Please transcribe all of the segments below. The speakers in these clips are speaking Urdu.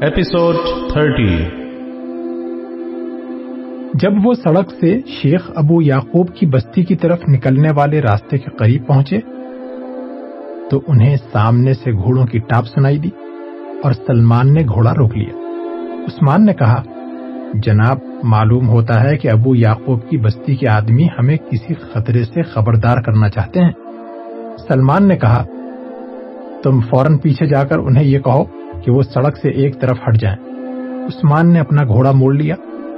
ایپیسوڈ تھرٹی جب وہ سڑک سے شیخ ابو یعقوب کی بستی کی طرف نکلنے والے راستے کے قریب پہنچے، تو انہیں سامنے سے گھوڑوں کی ٹاپ سنائی دی اور سلمان نے گھوڑا روک لیا۔ عثمان نے کہا جناب، معلوم ہوتا ہے کہ ابو یعقوب کی بستی کے آدمی ہمیں کسی خطرے سے خبردار کرنا چاہتے ہیں۔ سلمان نے کہا، تم فوراً پیچھے جا کر انہیں یہ کہو کہ وہ سڑک سے ایک طرف ہٹ جائیں۔ عثمان نے اپنا گھوڑا موڑ لیا۔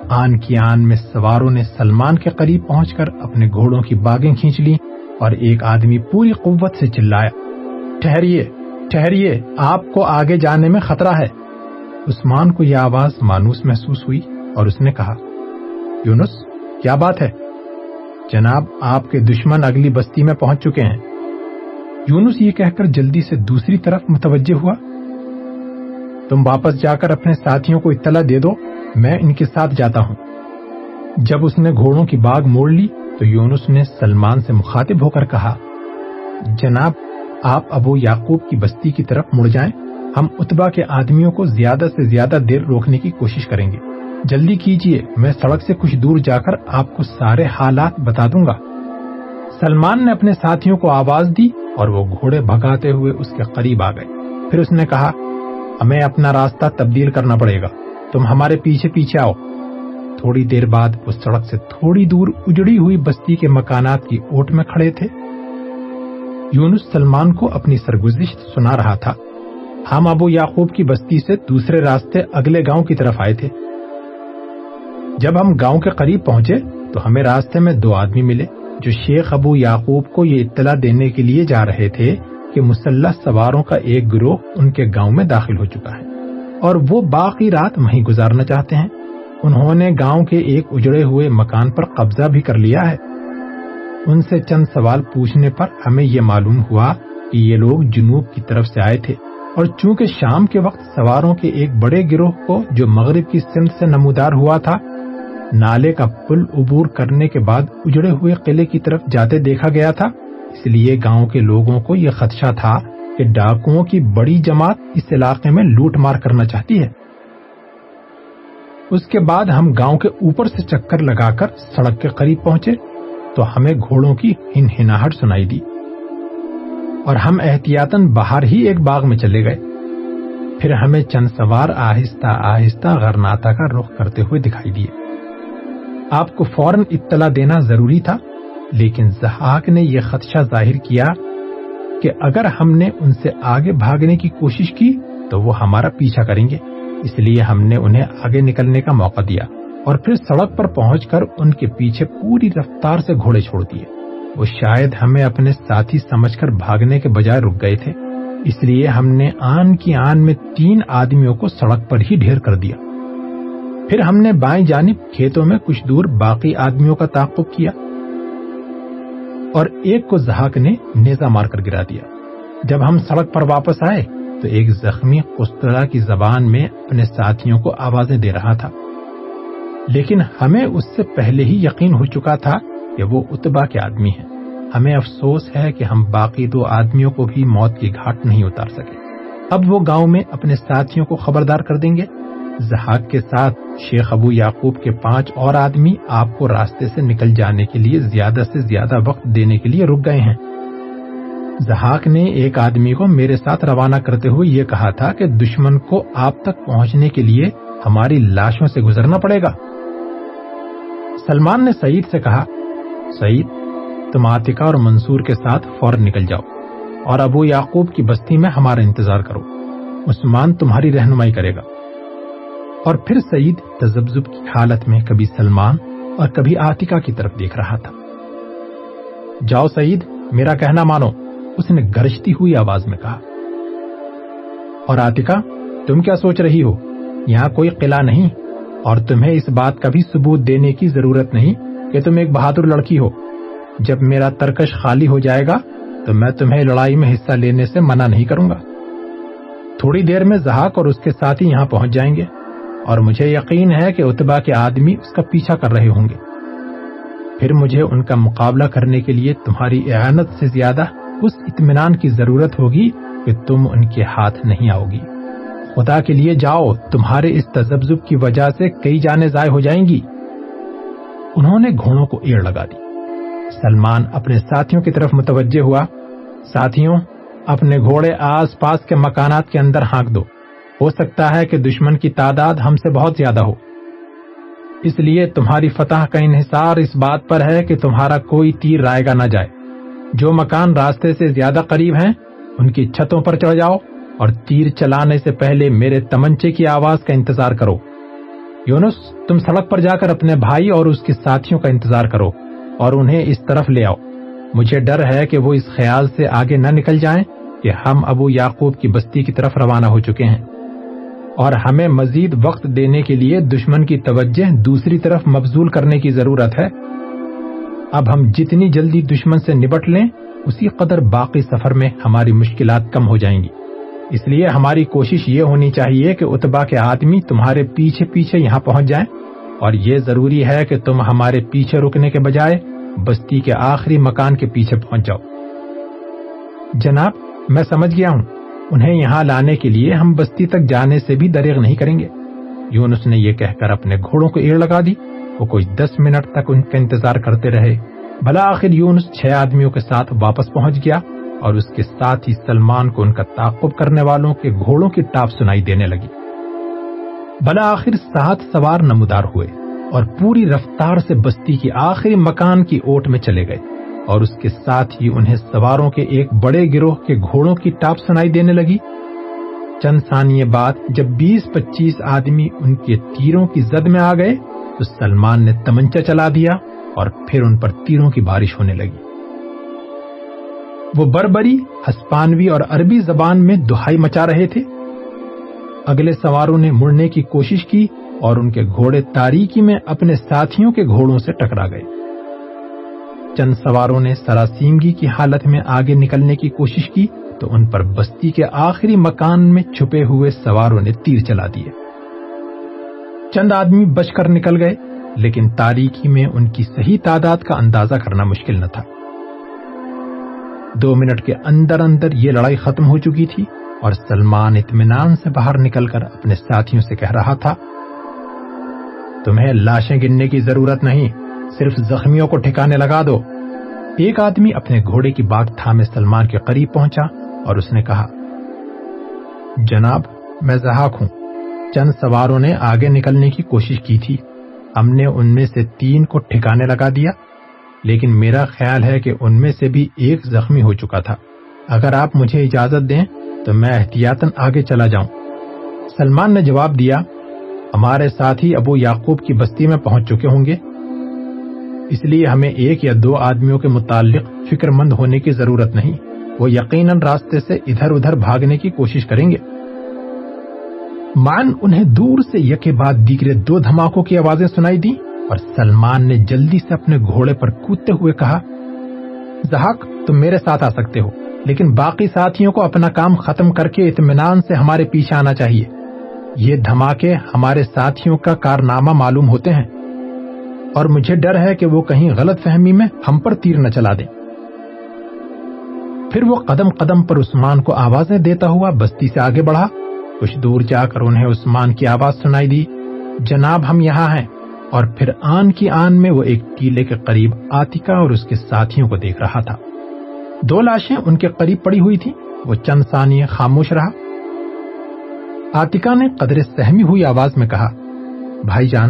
آن کی آن میں سواروں نے سلمان کے قریب پہنچ کر اپنے گھوڑوں کی باغیں کھینچ لی اور ایک آدمی پوری قوت سے چلایا۔ ٹھہریے ٹھہریے، آپ کو آگے جانے میں خطرہ ہے۔ عثمان کو یہ آواز مانوس محسوس ہوئی۔ اور اس نے کہا، یونس، کیا بات ہے؟ جناب، آپ کے دشمن اگلی بستی میں پہنچ چکے ہیں. یونس یہ کہہ کر جلدی سے دوسری طرف متوجہ ہوا، تم واپس جا کر اپنے ساتھیوں کو اطلاع دے دو، میں ان کے ساتھ جاتا ہوں. جب اس نے گھوڑوں کی باغ موڑ لی، تو یونس نے سلمان سے مخاطب ہو کر کہا، جناب، آپ ابو یعقوب کی بستی کی طرف مڑ جائیں، ہم اتبا کے آدمیوں کو زیادہ سے زیادہ دیر روکنے کی کوشش کریں گے. جلدی کیجیے، میں سڑک سے کچھ دور جا کر آپ کو سارے حالات بتا دوں گا۔ سلمان نے اپنے ساتھیوں کو آواز دی اور وہ گھوڑے بھگاتے ہوئے اس کے قریب آ گئے۔ پھر اس نے کہا، ہمیں اپنا راستہ تبدیل کرنا پڑے گا۔ تم ہمارے پیچھے پیچھے آؤ۔ تھوڑی دیر بعد اس سڑک سے تھوڑی دور اجڑی ہوئی بستی کے مکانات کی اوٹ میں کھڑے تھے۔ یونس سلمان کو اپنی سرگزشت سنا رہا تھا۔ ہم ابو یعقوب کی بستی سے دوسرے راستے اگلے گاؤں کی طرف آئے تھے۔ جب ہم گاؤں کے قریب پہنچے تو ہمیں راستے میں دو آدمی ملے جو شیخ ابو یعقوب کو یہ اطلاع دینے کے لیے جا رہے تھے کہ مسلح سواروں کا ایک گروہ ان کے گاؤں میں داخل ہو چکا ہے۔ اور وہ باقی رات وہیں گزارنا چاہتے ہیں۔ انہوں نے گاؤں کے ایک اجڑے ہوئے مکان پر قبضہ بھی کر لیا ہے۔ ان سے چند سوال پوچھنے پر ہمیں یہ معلوم ہوا کہ یہ لوگ جنوب کی طرف سے آئے تھے۔ اور چونکہ شام کے وقت سواروں کے ایک بڑے گروہ کو جو مغرب کی سمت سے نمودار ہوا تھا نالے کا پل عبور کرنے کے بعد اجڑے ہوئے قلعے کی طرف جاتے دیکھا گیا تھا۔ اس لیے گاؤں کے لوگوں کو یہ خدشہ تھا کہ ڈاکوؤں کی بڑی جماعت اس علاقے میں لوٹ مار کرنا چاہتی ہے۔ اس کے بعد ہم گاؤں کے اوپر سے چکر لگا کر سڑک کے قریب پہنچے تو ہمیں گھوڑوں کی ہن ہناہٹ سنائی دی اور ہم احتیاطاً باہر ہی ایک باغ میں چلے گئے۔ پھر ہمیں چند سوار آہستہ آہستہ غرناتا کا رخ کرتے ہوئے دکھائی دیے۔ آپ کو فوراً اطلاع دینا ضروری تھا، لیکن زحاق نے یہ خدشہ ظاہر کیا کہ اگر ہم نے ان سے آگے بھاگنے کی کوشش کی تو وہ ہمارا پیچھا کریں گے۔ اس لیے ہم نے انہیں آگے نکلنے کا موقع دیا اور پھر سڑک پر پہنچ کر ان کے پیچھے پوری رفتار سے گھوڑے چھوڑ دیے۔ وہ شاید ہمیں اپنے ساتھی سمجھ کر بھاگنے کے بجائے رک گئے تھے۔ اس لیے ہم نے آن کی آن میں تین آدمیوں کو سڑک پر ہی ڈھیر کر دیا۔ پھر ہم نے بائیں جانب کھیتوں میں کچھ دور باقی آدمیوں کا تعاقب کیا اور ایک کو زہاک نے نیزا مار کر گرا دیا۔ جب ہم سڑک پر واپس آئے تو ایک زخمی قسطرہ کی زبان میں اپنے ساتھیوں کو آوازیں دے رہا تھا۔ لیکن ہمیں اس سے پہلے ہی یقین ہو چکا تھا کہ وہ اتبا کے آدمی ہیں۔ ہمیں افسوس ہے کہ ہم باقی دو آدمیوں کو بھی موت کی گھاٹ نہیں اتار سکے۔ اب وہ گاؤں میں اپنے ساتھیوں کو خبردار کر دیں گے۔ زہاق کے ساتھ شیخ ابو یعقوب کے پانچ اور آدمی آپ کو راستے سے نکل جانے کے لیے زیادہ سے زیادہ وقت دینے کے لیے رک گئے ہیں۔ زہاق نے ایک آدمی کو میرے ساتھ روانہ کرتے ہوئے یہ کہا تھا کہ دشمن کو آپ تک پہنچنے کے لیے ہماری لاشوں سے گزرنا پڑے گا۔ سلمان نے سعید سے کہا، سعید، تم آتکا اور منصور کے ساتھ فوراً نکل جاؤ اور ابو یعقوب کی بستی میں ہمارا انتظار کرو۔ عثمان تمہاری رہنمائی کرے گا۔ اور پھر سعید تزبزب کی حالت میں کبھی سلمان اور کبھی آتکا کی طرف دیکھ رہا تھا۔ جاؤ سعید، میرا کہنا مانو، اس نے گرجتی ہوئی آواز میں کہا۔ اور آتکا تم کیا سوچ رہی ہو؟ یہاں کوئی قلعہ نہیں، اور تمہیں اس بات کا بھی ثبوت دینے کی ضرورت نہیں کہ تم ایک بہادر لڑکی ہو۔ جب میرا ترکش خالی ہو جائے گا، تو میں تمہیں لڑائی میں حصہ لینے سے منع نہیں کروں گا۔ تھوڑی دیر میں زہاق اور اس کے ساتھی یہاں پہنچ جائیں گے۔ اور مجھے یقین ہے کہ اتبا کے آدمی اس کا پیچھا کر رہے ہوں گے۔ پھر مجھے ان کا مقابلہ کرنے کے لیے تمہاری اعانت سے زیادہ اس اطمینان کی ضرورت ہوگی کہ تم ان کے ہاتھ نہیں آؤ گی خدا کے لیے جاؤ، تمہارے اس تجبذب کی وجہ سے کئی جانے ضائع ہو جائیں گی۔ انہوں نے گھوڑوں کو ایڑ لگا دی۔ سلمان اپنے ساتھیوں کی طرف متوجہ ہوا۔ ساتھیوں، اپنے گھوڑے آس پاس کے مکانات کے اندر ہانک دو۔ ہو سکتا ہے کہ دشمن کی تعداد ہم سے بہت زیادہ ہو۔ اس لیے تمہاری فتح کا انحصار اس بات پر ہے کہ تمہارا کوئی تیر رائے گا نہ جائے۔ جو مکان راستے سے زیادہ قریب ہیں، ان کی چھتوں پر چڑھ جاؤ اور تیر چلانے سے پہلے میرے تمنچے کی آواز کا انتظار کرو۔ یونس، تم سڑک پر جا کر اپنے بھائی اور اس کے ساتھیوں کا انتظار کرو اور انہیں اس طرف لے آؤ۔ مجھے ڈر ہے کہ وہ اس خیال سے آگے نہ نکل جائیں کہ ہم ابو یعقوب کی بستی کی طرف روانہ ہو چکے ہیں۔ اور ہمیں مزید وقت دینے کے لیے دشمن کی توجہ دوسری طرف مبزول کرنے کی ضرورت ہے۔ اب ہم جتنی جلدی دشمن سے نبٹ لیں، اسی قدر باقی سفر میں ہماری مشکلات کم ہو جائیں گی۔ اس لیے ہماری کوشش یہ ہونی چاہیے کہ اتبا کے آدمی تمہارے پیچھے پیچھے یہاں پہنچ جائیں۔ اور یہ ضروری ہے کہ تم ہمارے پیچھے رکنے کے بجائے بستی کے آخری مکان کے پیچھے پہنچ جاؤ۔ جناب، میں سمجھ گیا ہوں۔ انہیں یہاں لانے کے لیے ہم بستی تک جانے سے بھی دریغ نہیں کریں گے۔ یونس نے یہ کہہ کر اپنے گھوڑوں کو ایڑ لگا دی وہ کوئی دس منٹ تک ان کا انتظار کرتے رہے۔ بھلا آخر یونس چھ آدمیوں کے ساتھ واپس پہنچ گیا اور اس کے ساتھ ہی سلمان کو ان کا تعقب کرنے والوں کے گھوڑوں کی ٹاپ سنائی دینے لگی۔ بلا آخر سات سوار نمودار ہوئے اور پوری رفتار سے بستی کی آخری مکان کی اوٹ میں چلے گئے۔ اور اس کے ساتھ ہی انہیں سواروں کے ایک بڑے گروہ کے گھوڑوں کی ٹاپ سنائی دینے لگی۔ چند ثانیے بعد جب بیس پچیس آدمی ان کے تیروں کی زد میں آ گئے تو سلمان نے تمنچا چلا دیا اور پھر ان پر تیروں کی بارش ہونے لگی۔ وہ بربری، ہسپانوی اور عربی زبان میں دہائی مچا رہے تھے۔ اگلے سواروں نے مڑنے کی کوشش کی اور ان کے گھوڑے تاریکی میں اپنے ساتھیوں کے گھوڑوں سے ٹکرا گئے۔ چند سواروں نے سراسیمگی کی حالت میں آگے نکلنے کی کوشش کی تو ان پر بستی کے آخری مکان میں چھپے ہوئے سواروں نے تیر چلا دیے۔ چند آدمی بچ کر نکل گئے، لیکن تاریخی میں ان کی صحیح تعداد کا اندازہ کرنا مشکل نہ تھا۔ دو منٹ کے اندر اندر یہ لڑائی ختم ہو چکی تھی اور سلمان اطمینان سے باہر نکل کر اپنے ساتھیوں سے کہہ رہا تھا، تمہیں لاشیں گننے کی ضرورت نہیں صرف زخمیوں کو ٹھکانے لگا دو۔ ایک آدمی اپنے گھوڑے کی باغ تھامے سلمان کے قریب پہنچا اور اس نے کہا، جناب، میں زہاق ہوں۔ چند سواروں نے آگے نکلنے کی کوشش کی تھی۔ ہم نے ان میں سے تین کو ٹھکانے لگا دیا، لیکن میرا خیال ہے کہ ان میں سے بھی ایک زخمی ہو چکا تھا۔ اگر آپ مجھے اجازت دیں تو میں احتیاطن آگے چلا جاؤں۔ سلمان نے جواب دیا، ہمارے ساتھی ابو یعقوب کی بستی میں پہنچ چکے ہوں گے۔ اس لیے ہمیں ایک یا دو آدمیوں کے متعلق فکر مند ہونے کی ضرورت نہیں۔ وہ یقیناً راستے سے ادھر ادھر بھاگنے کی کوشش کریں گے۔ مان، انہیں دور سے یکے بعد دیگرے دو دھماکوں کی آوازیں سنائی دی اور سلمان نے جلدی سے اپنے گھوڑے پر کودتے ہوئے کہا زہاق تم میرے ساتھ آ سکتے ہو، لیکن باقی ساتھیوں کو اپنا کام ختم کر کے اطمینان سے ہمارے پیچھے آنا چاہیے۔ یہ دھماکے ہمارے ساتھیوں کا کارنامہ معلوم ہوتے ہیں۔ اور مجھے ڈر ہے کہ وہ کہیں غلط فہمی میں ہم پر تیر نہ چلا دیں۔ پھر وہ قدم قدم پر عثمان کو آوازیں دیتا ہوا بستی سے آگے بڑھا۔ کچھ دور جا کر انہیں عثمان کی آواز سنائی دی۔ جناب، ہم یہاں ہیں۔ اور پھر آن کی آن میں وہ ایک ٹیلے کے قریب آتکا اور اس کے ساتھیوں کو دیکھ رہا تھا۔ دو لاشیں ان کے قریب پڑی ہوئی تھی وہ چند ثانیے خاموش رہا۔ آتکا نے قدر سہمی ہوئی آواز میں کہا، بھائی جان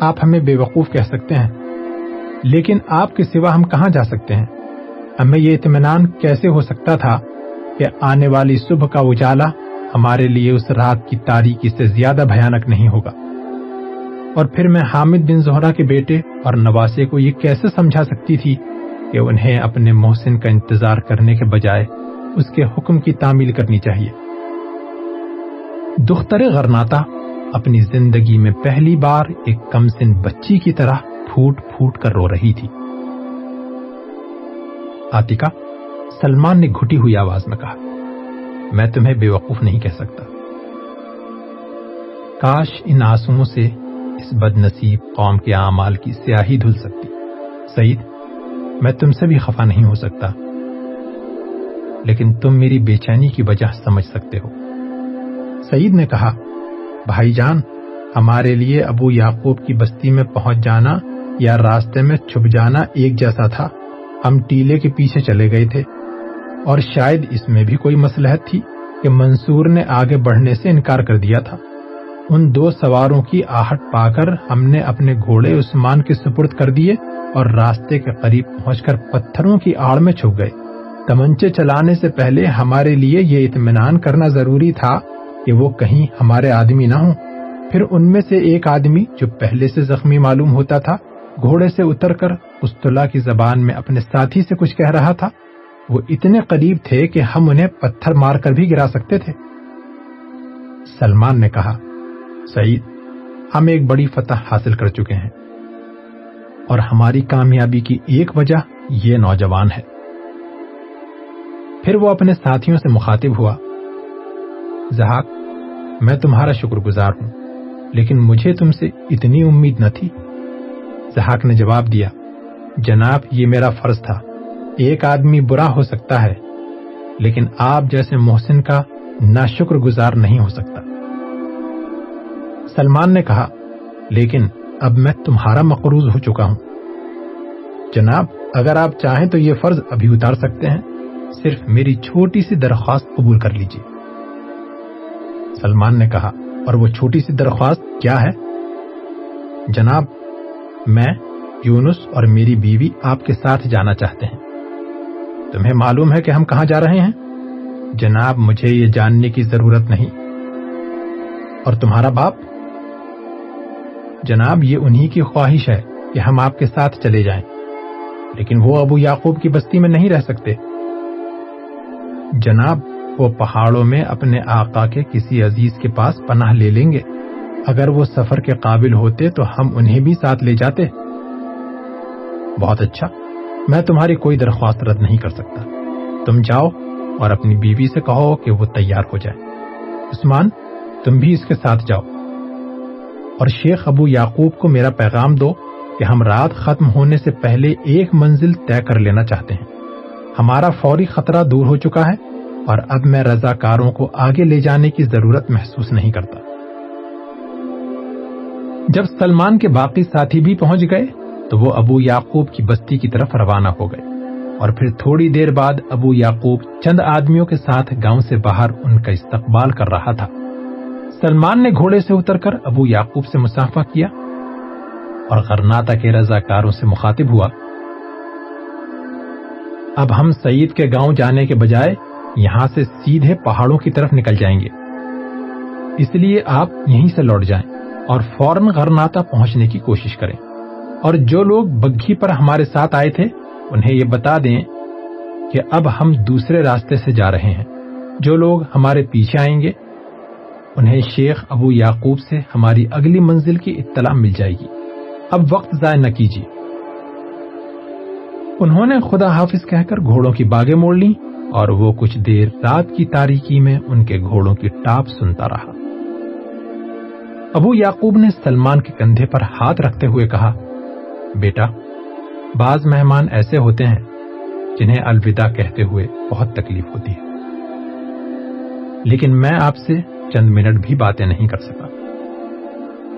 آپ ہمیں بے وقوف کہہ سکتے ہیں۔ لیکن آپ کے سوا ہم کہاں جا سکتے ہیں؟ ہمیں یہ اطمینان کیسے ہو سکتا تھا کہ آنے والی صبح کا اجالا ہمارے لیے اس رات کی تاریخی سے زیادہ بھیانک نہیں ہوگا؟ اور پھر میں حامد بن زہرا کے بیٹے اور نواسے کو یہ کیسے سمجھا سکتی تھی کہ انہیں اپنے محسن کا انتظار کرنے کے بجائے اس کے حکم کی تعمیل کرنی چاہیے؟ دختر غرناتا اپنی زندگی میں پہلی بار ایک کم سن بچی کی طرح پھوٹ پھوٹ کر رو رہی تھی۔ آتکا سلمان نے گھٹی ہوئی آواز میں کہا، میں تمہیں بے وقوف نہیں کہہ سکتا۔ کاش ان آنسوؤں سے اس بد نصیب قوم کے اعمال کی سیاہی دھل سکتی۔ سعید، میں تم سے بھی خفا نہیں ہو سکتا، لیکن تم میری بے چینی کی وجہ سمجھ سکتے ہو۔ سعید نے کہا بھائی جان ہمارے لیے ابو یعقوب کی بستی میں پہنچ جانا یا راستے میں چھپ جانا ایک جیسا تھا۔ ہم ٹیلے کے پیچھے چلے گئے تھے۔ اور شاید اس میں بھی کوئی مسلحت تھی کہ منصور نے آگے بڑھنے سے انکار کر دیا تھا۔ ان دو سواروں کی آہٹ پا کر ہم نے اپنے گھوڑے عثمان کے سپرد کر دیے اور راستے کے قریب پہنچ کر پتھروں کی آڑ میں چھپ گئے۔ تمنچے چلانے سے پہلے ہمارے لیے یہ اطمینان کرنا ضروری تھا کہ وہ کہیں ہمارے آدمی نہ ہوں۔ پھر ان میں سے ایک آدمی جو پہلے سے زخمی معلوم ہوتا تھا، گھوڑے سے اتر کر استلا کی زبان میں اپنے ساتھی سے کچھ کہہ رہا تھا، وہ اتنے قریب تھے کہ ہم انہیں پتھر مار کر بھی گرا سکتے تھے۔ سلمان نے کہا، سعید، ہم ایک بڑی فتح حاصل کر چکے ہیں۔ اور ہماری کامیابی کی ایک وجہ یہ نوجوان ہے۔ پھر وہ اپنے ساتھیوں سے مخاطب ہوا۔ زہاق میں تمہارا شکر گزار ہوں، لیکن مجھے تم سے اتنی امید نہ تھی۔ زہاق نے جواب دیا، جناب، یہ میرا فرض تھا، ایک آدمی برا ہو سکتا ہے، لیکن آپ جیسے محسن کا نا شکر گزار نہیں ہو سکتا۔ سلمان نے کہا، لیکن اب میں تمہارا مقروض ہو چکا ہوں۔ جناب، اگر آپ چاہیں تو یہ فرض ابھی اتار سکتے ہیں، صرف میری چھوٹی سی درخواست قبول کر لیجیے سلمان نے کہا، اور وہ چھوٹی سی درخواست کیا ہے؟ جناب، میں، یونس اور میری بیوی آپ کے ساتھ جانا چاہتے ہیں۔ تمہیں معلوم ہے کہ ہم کہاں جا رہے ہیں؟ جناب، مجھے یہ جاننے کی ضرورت نہیں۔ اور تمہارا باپ؟ جناب، یہ انہی کی خواہش ہے کہ ہم آپ کے ساتھ چلے جائیں۔ لیکن وہ ابو یعقوب کی بستی میں نہیں رہ سکتے۔ جناب وہ پہاڑوں میں اپنے آقا کے کسی عزیز کے پاس پناہ لے لیں گے۔ اگر وہ سفر کے قابل ہوتے تو ہم انہیں بھی ساتھ لے جاتے۔ بہت اچھا میں تمہاری کوئی درخواست رد نہیں کر سکتا۔ تم جاؤ اور اپنی بیوی سے کہو کہ وہ تیار ہو جائے۔ عثمان، تم بھی اس کے ساتھ جاؤ۔ اور شیخ ابو یعقوب کو میرا پیغام دو کہ ہم رات ختم ہونے سے پہلے ایک منزل طے کر لینا چاہتے ہیں۔ ہمارا فوری خطرہ دور ہو چکا ہے۔ اور اب میں رضاکاروں کو آگے لے جانے کی ضرورت محسوس نہیں کرتا۔ جب سلمان کے باقی ساتھی بھی پہنچ گئے، تو وہ ابو یعقوب کی بستی کی طرف روانہ ہو گئے۔ اور پھر تھوڑی دیر بعد ابو یعقوب چند آدمیوں کے ساتھ گاؤں سے باہر ان کا استقبال کر رہا تھا۔ سلمان نے گھوڑے سے اتر کر ابو یعقوب سے مسافہ کیا اور غرناتا کے رضاکاروں سے مخاطب ہوا۔ اب ہم سعید کے گاؤں جانے کے بجائے یہاں سے سیدھے پہاڑوں کی طرف نکل جائیں گے۔ اس لیے آپ یہیں سے لوٹ جائیں اور فوراً غرناتا پہنچنے کی کوشش کریں۔ اور جو لوگ بگھی پر ہمارے ساتھ آئے تھے، انہیں یہ بتا دیں کہ اب ہم دوسرے راستے سے جا رہے ہیں۔ جو لوگ ہمارے پیچھے آئیں گے، انہیں شیخ ابو یعقوب سے ہماری اگلی منزل کی اطلاع مل جائے گی۔ اب وقت ضائع نہ کیجیے۔ انہوں نے خدا حافظ کہہ کر گھوڑوں کی باغیں موڑ لی اور وہ کچھ دیر رات کی تاریکی میں ان کے گھوڑوں کی ٹاپ سنتا رہا۔ ابو یعقوب نے سلمان کے کندھے پر ہاتھ رکھتے ہوئے کہا، بیٹا، بعض مہمان ایسے ہوتے ہیں جنہیں الوداع کہتے ہوئے بہت تکلیف ہوتی ہے۔ لیکن میں آپ سے چند منٹ بھی باتیں نہیں کر سکا۔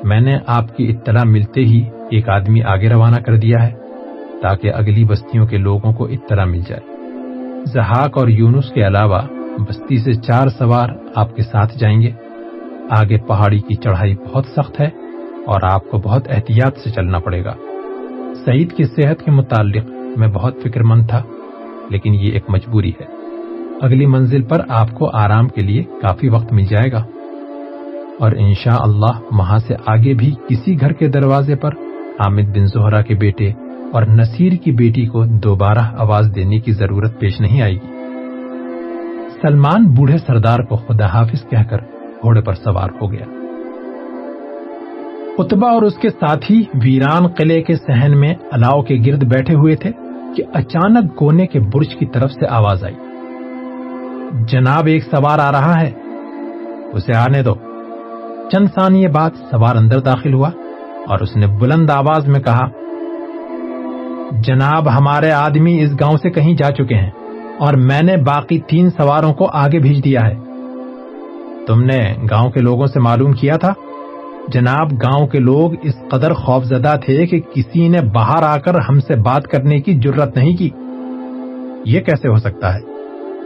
میں نے آپ کی اطلاع ملتے ہی ایک آدمی آگے روانہ کر دیا ہے تاکہ اگلی بستیوں کے لوگوں کو اطلاع مل جائے۔ زہاق اور یونس کے علاوہ بستی سے چار سوار آپ کے ساتھ جائیں گے۔ آگے پہاڑی کی چڑھائی بہت سخت ہے اور آپ کو بہت احتیاط سے چلنا پڑے گا۔ سعید کی صحت کے متعلق میں بہت فکر مند تھا، لیکن یہ ایک مجبوری ہے۔ اگلی منزل پر آپ کو آرام کے لیے کافی وقت مل جائے گا۔ اور انشاء اللہ وہاں سے آگے بھی کسی گھر کے دروازے پر حامد بن زہرا کے بیٹے اور نصیر کی بیٹی کو دوبارہ آواز دینے کی ضرورت پیش نہیں آئے گی سلمان بوڑھے سردار کو خدا حافظ کہہ کر گھوڑے پر سوار ہو گیا۔ اتبا اور اس کے ساتھی ویران قلعے کے سہن میں الاؤ کے گرد بیٹھے ہوئے تھے کہ اچانک کونے کے برج کی طرف سے آواز آئی۔ جناب، ایک سوار آ رہا ہے۔ اسے آنے دو۔ چند ثانیے بعد سوار اندر داخل ہوا اور اس نے بلند آواز میں کہا جناب ہمارے آدمی اس گاؤں سے کہیں جا چکے ہیں اور میں نے باقی تین سواروں کو آگے بھیج دیا ہے۔ تم نے گاؤں کے لوگوں سے معلوم کیا تھا؟ جناب، گاؤں کے لوگ اس قدر خوف زدہ تھے کہ کسی نے باہر آ کر ہم سے بات کرنے کی جرت نہیں کی۔ یہ کیسے ہو سکتا ہے؟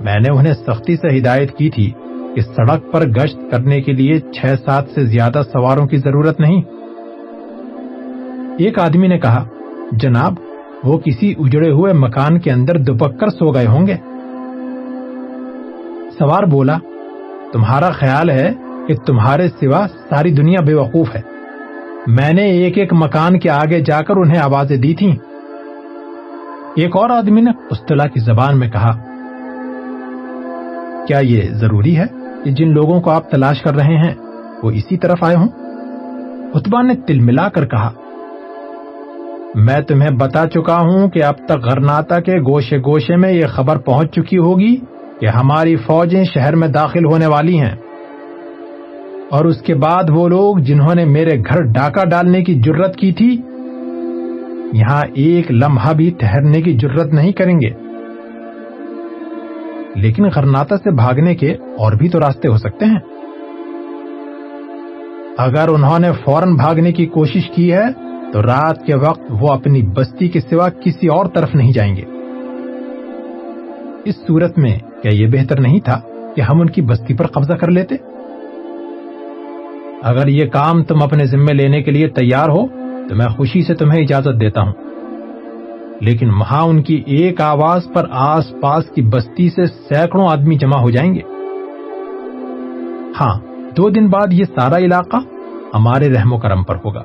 میں نے انہیں سختی سے ہدایت کی تھی کہ سڑک پر گشت کرنے کے لیے چھ سات سے زیادہ سواروں کی ضرورت نہیں۔ ایک آدمی نے کہا، جناب وہ کسی اجڑے ہوئے مکان کے اندر دپک کر سو گئے ہوں گے۔ سوار بولا، تمہارا خیال ہے کہ تمہارے سوا ساری دنیا بے وقوف ہے۔ میں نے ایک ایک مکان کے آگے جا کر انہیں آوازیں دی تھی ایک اور آدمی نے استلا کی زبان میں کہا، کیا یہ ضروری ہے کہ جن لوگوں کو آپ تلاش کر رہے ہیں وہ اسی طرف آئے ہوں؟ اتبا نے تل ملا کر کہا میں تمہیں بتا چکا ہوں کہ اب تک غرناتا کے گوشے گوشے میں یہ خبر پہنچ چکی ہوگی کہ ہماری فوجیں شہر میں داخل ہونے والی ہیں۔ اور اس کے بعد وہ لوگ جنہوں نے میرے گھر ڈاکہ ڈالنے کی جرت کی تھی، یہاں ایک لمحہ بھی ٹھہرنے کی جرت نہیں کریں گے۔ لیکن غرناتا سے بھاگنے کے اور بھی تو راستے ہو سکتے ہیں۔ اگر انہوں نے فوراً بھاگنے کی کوشش کی ہے تو رات کے وقت وہ اپنی بستی کے سوا کسی اور طرف نہیں جائیں گے۔ اس صورت میں کیا یہ بہتر نہیں تھا کہ ہم ان کی بستی پر قبضہ کر لیتے؟ اگر یہ کام تم اپنے ذمے لینے کے لیے تیار ہو، تو میں خوشی سے تمہیں اجازت دیتا ہوں۔ لیکن وہاں ان کی ایک آواز پر آس پاس کی بستی سے سینکڑوں آدمی جمع ہو جائیں گے۔ ہاں دو دن بعد یہ سارا علاقہ ہمارے رحم و کرم پر ہوگا۔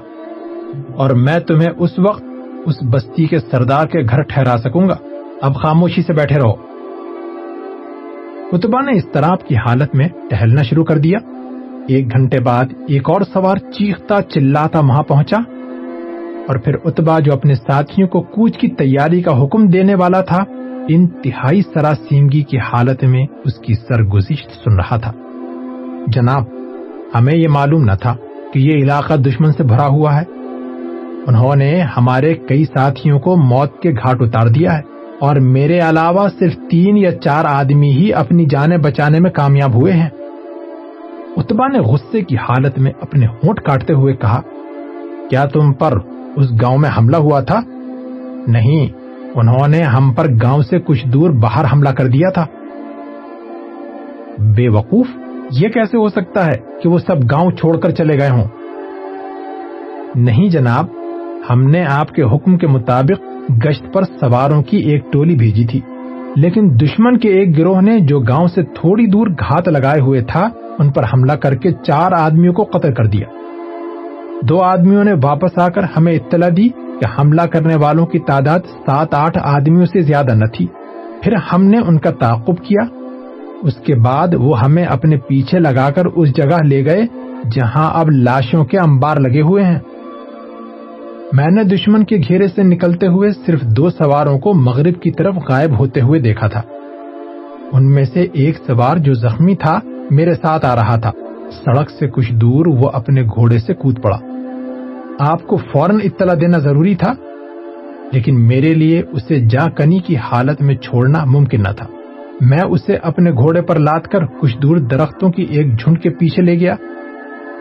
اور میں تمہیں اس وقت اس بستی کے سردار کے گھر ٹھہرا سکوں گا۔ اب خاموشی سے بیٹھے رہو۔ اتبا نے اس طرح کی حالت میں ٹہلنا شروع کر دیا۔ ایک گھنٹے بعد ایک اور سوار چیختا چلاتا وہاں پہنچا۔ اور پھر اتبا جو اپنے ساتھیوں کو کوچ کی تیاری کا حکم دینے والا تھا، انتہائی سراسیمگی کی حالت میں اس کی سرگزشت سن رہا تھا۔ جناب، ہمیں یہ معلوم نہ تھا کہ یہ علاقہ دشمن سے بھرا ہوا ہے۔ انہوں نے ہمارے کئی ساتھیوں کو موت کے گھاٹ اتار دیا ہے اور میرے علاوہ صرف تین یا چار آدمی ہی اپنی جانیں بچانے میں کامیاب ہوئے ہیں۔ اتبا نے غصے کی حالت میں اپنے ہونٹ کاٹتے ہوئے کہا، کیا تم پر اس گاؤں میں حملہ ہوا تھا؟ نہیں، انہوں نے ہم پر گاؤں سے کچھ دور باہر حملہ کر دیا تھا۔ بے وقوف، یہ کیسے ہو سکتا ہے کہ وہ سب گاؤں چھوڑ کر چلے گئے ہوں؟ نہیں جناب ہم نے آپ کے حکم کے مطابق گشت پر سواروں کی ایک ٹولی بھیجی تھی۔ لیکن دشمن کے ایک گروہ نے جو گاؤں سے تھوڑی دور گھات لگائے ہوئے تھا، ان پر حملہ کر کے چار آدمیوں کو قتل کر دیا۔ دو آدمیوں نے واپس آ کر ہمیں اطلاع دی کہ حملہ کرنے والوں کی تعداد سات آٹھ آدمیوں سے زیادہ نہ تھی۔ پھر ہم نے ان کا تعاقب کیا۔ اس کے بعد وہ ہمیں اپنے پیچھے لگا کر اس جگہ لے گئے جہاں اب لاشوں کے انبار لگے ہوئے ہیں۔ میں نے دشمن کے گھیرے سے نکلتے ہوئے صرف دو سواروں کو مغرب کی طرف غائب ہوتے ہوئے دیکھا تھا۔ ان میں سے ایک سوار جو زخمی تھا، میرے ساتھ آ رہا تھا۔ سڑک سے کچھ دور وہ اپنے گھوڑے سے کود پڑا۔ آپ کو فوراً اطلاع دینا ضروری تھا، لیکن میرے لیے اسے جا کنی کی حالت میں چھوڑنا ممکن نہ تھا۔ میں اسے اپنے گھوڑے پر لاد کر کچھ دور درختوں کی ایک جھنڈ کے پیچھے لے گیا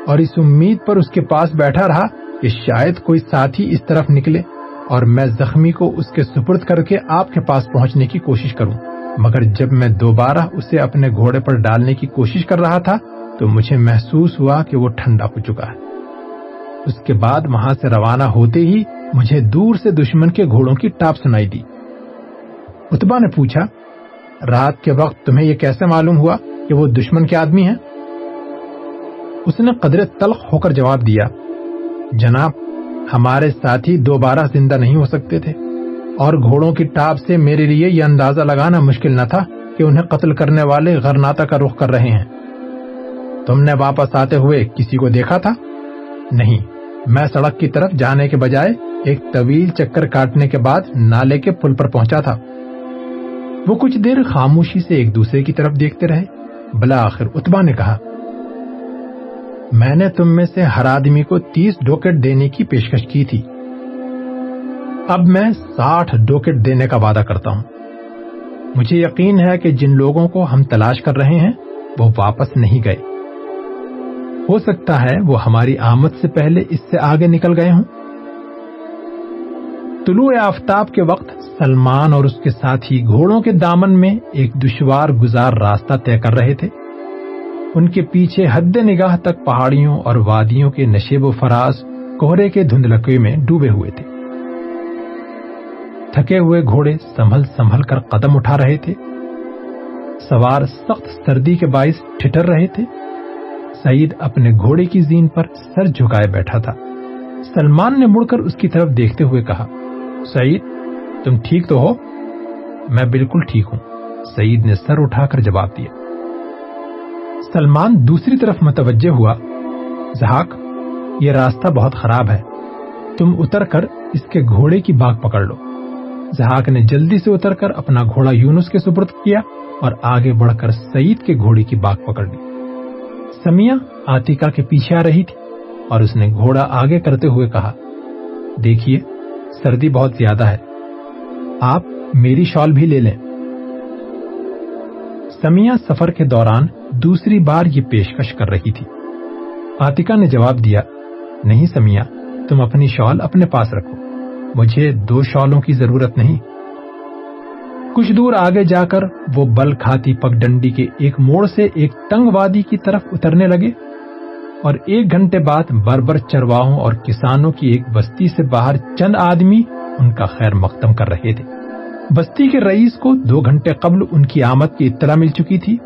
اور اس امید پر اس کے پاس بیٹھا رہا کہ شاید کوئی ساتھی اس طرف نکلے اور میں زخمی کو اس کے سپرد کر کے آپ کے پاس پہنچنے کی کوشش کروں۔ مگر جب میں دوبارہ اسے اپنے گھوڑے پر ڈالنے کی کوشش کر رہا تھا، تو مجھے محسوس ہوا کہ وہ ٹھنڈا ہو چکا ہے۔ اس کے بعد وہاں سے روانہ ہوتے ہی مجھے دور سے دشمن کے گھوڑوں کی ٹاپ سنائی دی۔ اتبا نے پوچھا، رات کے وقت تمہیں یہ کیسے معلوم ہوا کہ وہ دشمن کے آدمی ہیں؟ اس نے قدر تلخ ہو کر جواب دیا جناب، ہمارے ساتھی دوبارہ زندہ نہیں ہو سکتے تھے۔ اور گھوڑوں کی ٹاپ سے میرے لیے یہ اندازہ لگانا مشکل نہ تھا کہ انہیں قتل کرنے والے غرناتا کا رخ کر رہے ہیں۔ تم نے واپس آتے ہوئے کسی کو دیکھا تھا؟ نہیں۔ میں سڑک کی طرف جانے کے بجائے ایک طویل چکر کاٹنے کے بعد نالے کے پل پر پہنچا تھا۔ وہ کچھ دیر خاموشی سے ایک دوسرے کی طرف دیکھتے رہے۔ بلا آخر اتبا نے کہا میں نے تم میں سے ہر آدمی کو تیس ڈوکٹ دینے کی پیشکش کی تھی۔ اب میں ساٹھ ڈوکٹ دینے کا وعدہ کرتا ہوں۔ مجھے یقین ہے کہ جن لوگوں کو ہم تلاش کر رہے ہیں، وہ واپس نہیں گئے۔ ہو سکتا ہے وہ ہماری آمد سے پہلے اس سے آگے نکل گئے ہوں۔ طلوع آفتاب کے وقت سلمان اور اس کے ساتھی گھوڑوں کے دامن میں ایک دشوار گزار راستہ طے کر رہے تھے۔ ان کے پیچھے حد نگاہ تک پہاڑیوں اور وادیوں کے نشیب و فراز کوہرے کے دھندلکے میں ڈوبے ہوئے تھے۔ تھکے ہوئے گھوڑے سنبھل سنبھل کر قدم اٹھا رہے تھے۔ سوار سخت سردی کے باعث ٹھٹر رہے تھے۔ سعید اپنے گھوڑے کی زین پر سر جھکائے بیٹھا تھا۔ سلمان نے مڑ کر اس کی طرف دیکھتے ہوئے کہا، سعید، تم ٹھیک تو ہو؟ میں بالکل ٹھیک ہوں۔ سعید نے سر اٹھا کر جواب دیا۔ سلمان دوسری طرف متوجہ ہوا زہاک یہ راستہ بہت خراب ہے، تم اتر کر اس کے گھوڑے کی باغ پکڑ لو۔ زہاک نے جلدی سے اتر کر اپنا گھوڑا یونس کے سپرد کیا اور آگے بڑھ کر سعید کے گھوڑے کی باغ پکڑ لی۔ سمیا آتیکا کے پیچھے آ رہی تھی اور اس نے گھوڑا آگے کرتے ہوئے کہا، دیکھیے، سردی بہت زیادہ ہے، آپ میری شال بھی لے لیں۔ سمیا سفر کے دوران دوسری بار یہ پیشکش کر رہی تھی۔ آتکا نے جواب دیا، نہیں سمیا، تم اپنی شال اپنے پاس رکھو۔ مجھے دو شالوں کی ضرورت نہیں۔ کچھ دور آگے جا کر وہ بل کھاتی پگ ڈنڈی کے ایک موڑ سے ایک تنگ وادی کی طرف اترنے لگے اور ایک گھنٹے بعد بربر چرواہوں اور کسانوں کی ایک بستی سے باہر چند آدمی ان کا خیر مختم کر رہے تھے۔ بستی کے رئیس کو دو گھنٹے قبل ان کی آمد کی اطلاع مل چکی تھی۔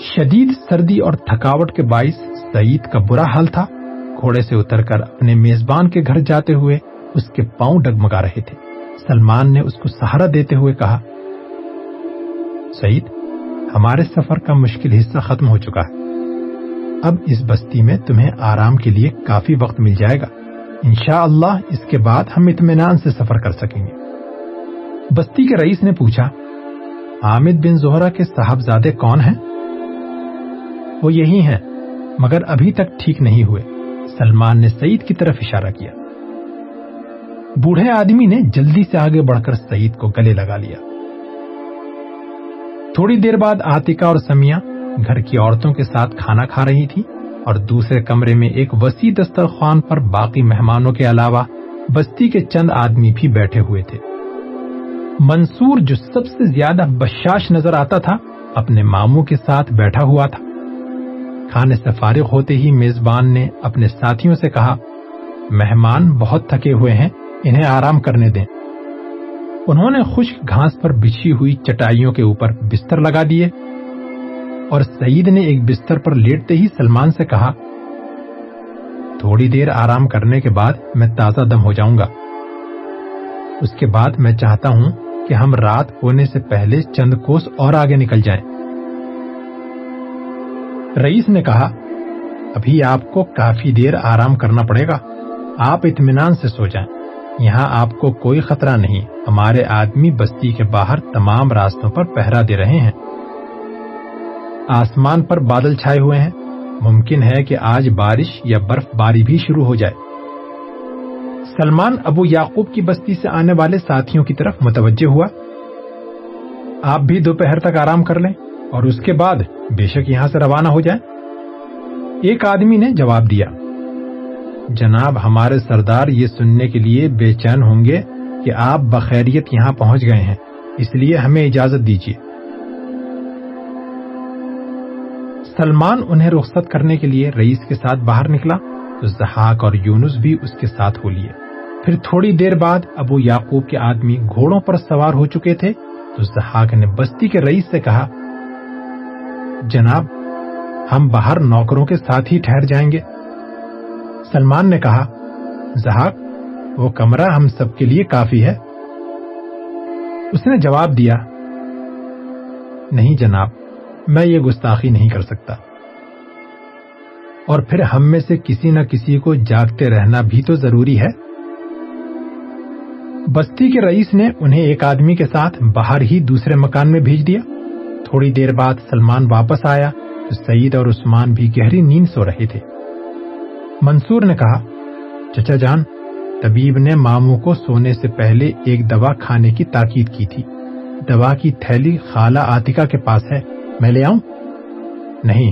شدید سردی اور تھکاوٹ کے باعث سعید کا برا حال تھا۔ گھوڑے سے اتر کر اپنے میزبان کے گھر جاتے ہوئے اس کے پاؤں ڈگمگا رہے تھے۔ سلمان نے اس کو سہارا دیتے ہوئے کہا، سعید، ہمارے سفر کا مشکل حصہ ختم ہو چکا ہے۔ اب اس بستی میں تمہیں آرام کے لیے کافی وقت مل جائے گا۔ انشاءاللہ اللہ اس کے بعد ہم اطمینان سے سفر کر سکیں گے۔ بستی کے رئیس نے پوچھا، حامد بن زہرا کے صاحبزادے کون ہیں؟ وہ یہی ہیں، مگر ابھی تک ٹھیک نہیں ہوئے۔ سلمان نے سعید کی طرف اشارہ کیا۔ بوڑھے آدمی نے جلدی سے آگے بڑھ کر سعید کو گلے لگا لیا۔ تھوڑی دیر بعد آتکا اور سمیا گھر کی عورتوں کے ساتھ کھانا کھا رہی تھی اور دوسرے کمرے میں ایک وسیع دسترخوان پر باقی مہمانوں کے علاوہ بستی کے چند آدمی بھی بیٹھے ہوئے تھے۔ منصور جو سب سے زیادہ بشاش نظر آتا تھا، اپنے ماموں کے ساتھ بیٹھا ہوا تھا۔ کھانے سے فارغ ہوتے ہی میزبان نے اپنے ساتھیوں سے کہا، مہمان بہت تھکے ہوئے ہیں، انہیں آرام کرنے دیں. انہوں نے خشک گھاس پر بچھی ہوئی چٹائیوں کے اوپر بستر لگا دیے اور سعید نے ایک بستر پر لیٹتے ہی سلمان سے کہا، تھوڑی دیر آرام کرنے کے بعد میں تازہ دم ہو جاؤں گا۔ اس کے بعد میں چاہتا ہوں کہ ہم رات ہونے سے پہلے چند کوس اور آگے نکل جائیں۔ رئیس نے کہا، ابھی آپ کو کافی دیر آرام کرنا پڑے گا۔ آپ اطمینان سے سو جائیں۔ یہاں آپ کو کوئی خطرہ نہیں۔ ہمارے آدمی بستی کے باہر تمام راستوں پر پہرا دے رہے ہیں۔ آسمان پر بادل چھائے ہوئے ہیں۔ ممکن ہے کہ آج بارش یا برف باری بھی شروع ہو جائے۔ سلمان ابو یعقوب کی بستی سے آنے والے ساتھیوں کی طرف متوجہ ہوا۔ آپ بھی دوپہر تک آرام کر لیں۔ اور اس کے بعد بے شک یہاں سے روانہ ہو جائیں۔ ایک آدمی نے جواب دیا، جناب، ہمارے سردار یہ سننے کے لیے بے چین ہوں گے کہ آپ بخیریت یہاں پہنچ گئے ہیں، اس لیے ہمیں اجازت دیجیے سلمان انہیں رخصت کرنے کے لیے رئیس کے ساتھ باہر نکلا، تو زحاق اور یونس بھی اس کے ساتھ ہو لیے۔ پھر تھوڑی دیر بعد ابو یعقوب کے آدمی گھوڑوں پر سوار ہو چکے تھے، تو زحاق نے بستی کے رئیس سے کہا جناب، ہم باہر نوکروں کے ساتھ ہی ٹھہر جائیں گے۔ سلمان نے کہا زہاق وہ کمرہ ہم سب کے لیے کافی ہے۔ اس نے جواب دیا، نہیں جناب، میں یہ گستاخی نہیں کر سکتا۔ اور پھر ہم میں سے کسی نہ کسی کو جاگتے رہنا بھی تو ضروری ہے۔ بستی کے رئیس نے انہیں ایک آدمی کے ساتھ باہر ہی دوسرے مکان میں بھیج دیا۔ تھوڑی دیر بعد سلمان واپس آیا تو سعید اور عثمان بھی گہری نیند سو رہے تھے۔ منصور نے کہا، چچا جان، طبیب نے ماموں کو سونے سے پہلے ایک دوا کھانے کی تاکید کی تھی۔ دوا کی تھیلی خالہ آتکا کے پاس ہے، میں لے آؤں؟ نہیں،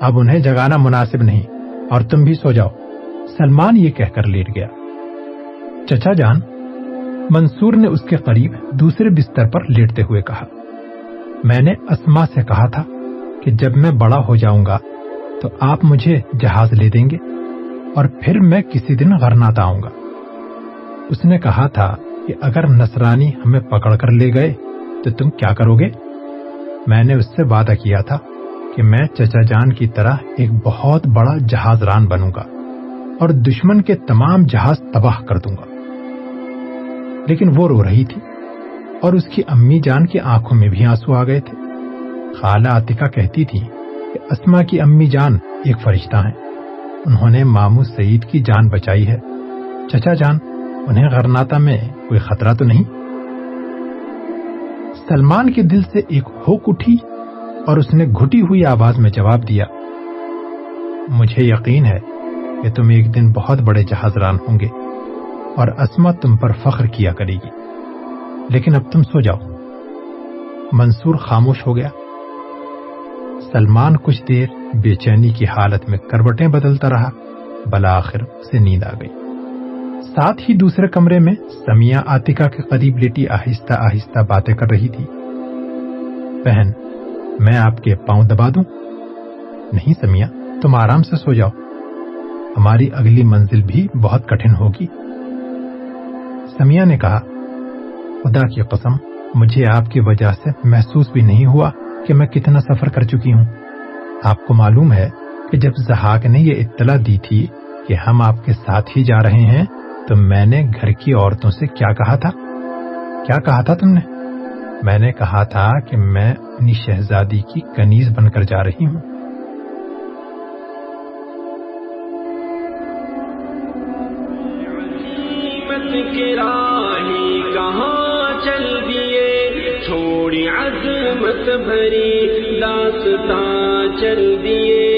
اب انہیں جگانا مناسب نہیں، اور تم بھی سو جاؤ۔ سلمان یہ کہہ کر لیٹ گیا۔ چچا جان، منصور نے اس کے قریب دوسرے بستر پر لیٹتے ہوئے کہا۔ میں نے اسما سے کہا تھا کہ جب میں بڑا ہو جاؤں گا تو آپ مجھے جہاز لے دیں گے اور پھر میں کسی دن غرناتا آؤں گا۔ اس نے کہا تھا کہ اگر نصرانی ہمیں پکڑ کر لے گئے تو تم کیا کرو گے؟ میں نے اس سے وعدہ کیا تھا کہ میں چچا جان کی طرح ایک بہت بڑا جہاز ران بنوں گا اور دشمن کے تمام جہاز تباہ کر دوں گا۔ لیکن وہ رو رہی تھی۔ اور اس کی امی جان کی آنکھوں میں بھی آنسو آ گئے تھے۔ خالہ آتکا کہتی تھی کہ اسما کی امی جان ایک فرشتہ ہیں۔ انہوں نے مامو سعید کی جان بچائی ہے۔ چچا جان، انہیں غرناتا میں کوئی خطرہ تو نہیں؟ سلمان کے دل سے ایک ہوک اٹھی اور اس نے گھٹی ہوئی آواز میں جواب دیا، مجھے یقین ہے کہ تم ایک دن بہت بڑے جہاز ران ہوں گے اور اسما تم پر فخر کیا کرے گی۔ لیکن اب تم سو جاؤ۔ منصور خاموش ہو گیا۔ سلمان کچھ دیر بے چینی کی حالت میں کروٹیں بدلتا رہا۔ بلاخر سے نیند آ گئی۔ ساتھ ہی دوسرے کمرے میں سمیا آتکا کے قریب لیٹی آہستہ آہستہ باتیں کر رہی تھی۔ بہن، میں آپ کے پاؤں دبا دوں؟ نہیں سمیا تم آرام سے سو جاؤ۔ ہماری اگلی منزل بھی بہت کٹھن ہوگی۔ سمیا نے کہا خدا کی قسم، مجھے آپ کی وجہ سے محسوس بھی نہیں ہوا کہ میں کتنا سفر کر چکی ہوں۔ آپ کو معلوم ہے کہ جب زہاق نے یہ اطلاع دی تھی کہ ہم آپ کے ساتھ ہی جا رہے ہیں، تو میں نے گھر کی عورتوں سے کیا کہا تھا؟ کیا کہا تھا تم نے؟ میں نے کہا تھا کہ میں اپنی شہزادی کی کنیز بن کر جا رہی ہوں۔ کہاں چل دیے چھوڑی عظمت بھری داستان چل دیے۔